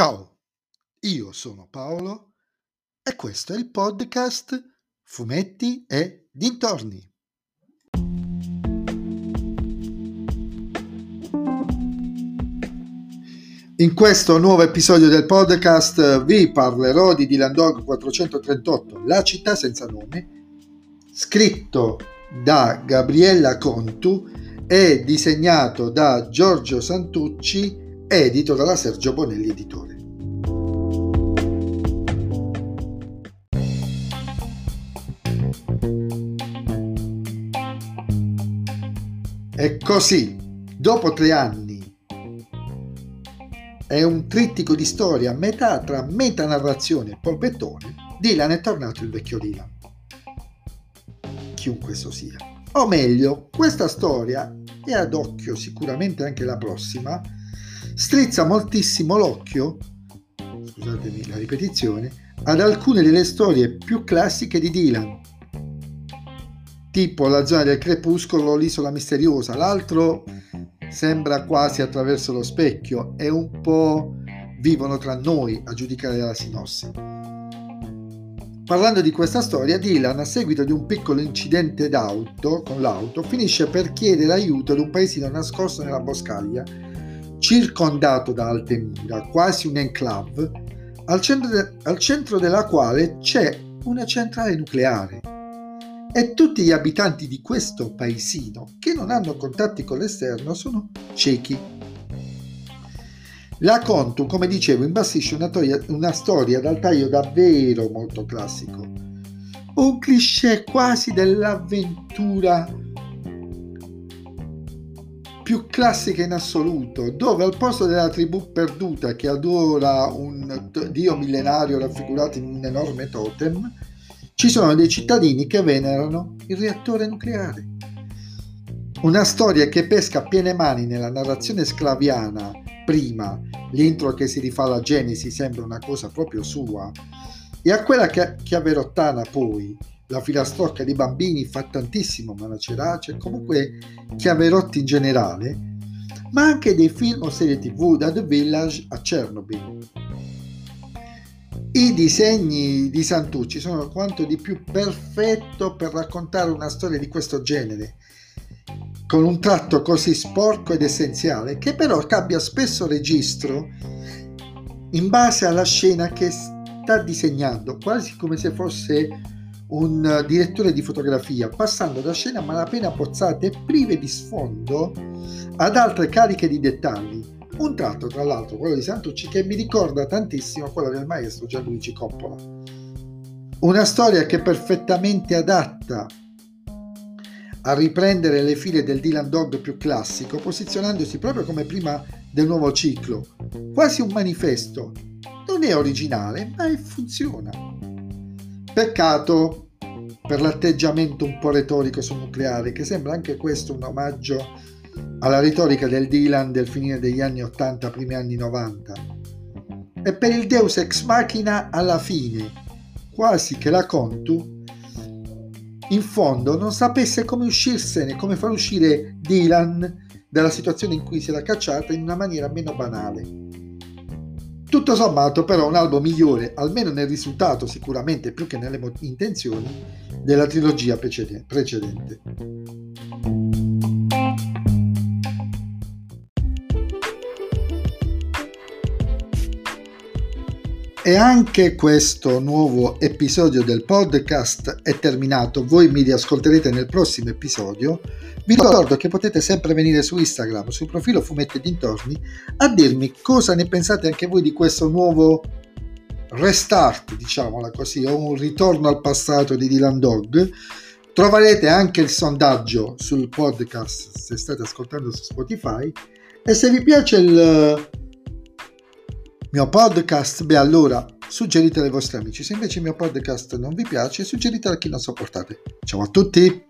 Ciao, io sono Paolo e questo è il podcast Fumetti e Dintorni. In questo nuovo episodio del podcast vi parlerò di Dylan Dog 438, La città senza nome, scritto da Gabriella Contu e disegnato da Giorgio Santucci, edito dalla Sergio Bonelli Editore. E così, dopo tre anni è un trittico di storia metà tra metanarrazione e polpettone, Dylan è tornato il vecchio Dylan. Chiunque esso sia. O meglio, questa storia, e ad occhio sicuramente anche la prossima, strizza moltissimo l'occhio, scusatemi la ripetizione, ad alcune delle storie più classiche di Dylan, tipo La zona del crepuscolo, L'isola misteriosa, l'altro sembra quasi attraverso lo specchio. E un po' vivono tra noi a giudicare la sinossi. Parlando di questa storia, Dylan, a seguito di un piccolo incidente d'auto con l'auto, finisce per chiedere aiuto ad un paesino nascosto nella boscaglia, circondato da alte mura, quasi un enclave, al centro, de- al centro della quale c'è una centrale nucleare e tutti gli abitanti di questo paesino che non hanno contatti con l'esterno sono ciechi. La Contu, come dicevo, imbastisce una, toia, una storia dal taglio davvero molto classico, un cliché quasi dell'avventura più classica in assoluto, dove al posto della tribù perduta che adora un dio millenario raffigurato in un enorme totem, ci sono dei cittadini che venerano il reattore nucleare. Una storia che pesca a piene mani nella narrazione sclaviana, prima, l'intro che si rifà alla Genesi sembra una cosa proprio sua, e a quella che, che a Verottana poi, la filastrocca di bambini fa tantissimo Manacerace, comunque Chiaverotti in generale, ma anche dei film o serie tv da The Village a Chernobyl. I disegni di Santucci sono quanto di più perfetto per raccontare una storia di questo genere, con un tratto così sporco ed essenziale, che però cambia spesso registro in base alla scena che sta disegnando, quasi come se fosse un direttore di fotografia, passando da scene a malapena pozzate e prive di sfondo ad altre cariche di dettagli un tratto, tra l'altro, quello di Santucci, che mi ricorda tantissimo quello del maestro Gianluigi Coppola. Una storia che è perfettamente adatta a riprendere le file del Dylan Dog più classico, posizionandosi proprio come prima del nuovo ciclo, quasi un manifesto. Non è originale, ma funziona. Peccato per l'atteggiamento un po' retorico sul nucleare, che sembra anche questo un omaggio alla retorica del Dylan del finire degli anni 80, primi anni 90. E per il Deus ex machina alla fine, quasi che la Contu in fondo non sapesse come uscirsene, come far uscire Dylan dalla situazione in cui si era cacciata in una maniera meno banale. Tutto sommato però un album migliore, almeno nel risultato sicuramente più che nelle intenzioni, della trilogia precedente. E anche questo nuovo episodio del podcast è terminato, voi mi riascolterete nel prossimo episodio. Vi ricordo che potete sempre venire su Instagram, sul profilo Fumetti Dintorni, a dirmi cosa ne pensate anche voi di questo nuovo restart, diciamola così, o un ritorno al passato di Dylan Dog. Troverete anche il sondaggio sul podcast se state ascoltando su Spotify. E se vi piace il mio podcast, beh allora suggeritelo ai vostri amici. Se invece il mio podcast non vi piace, suggeritelo a chi non sopportate. Ciao a tutti!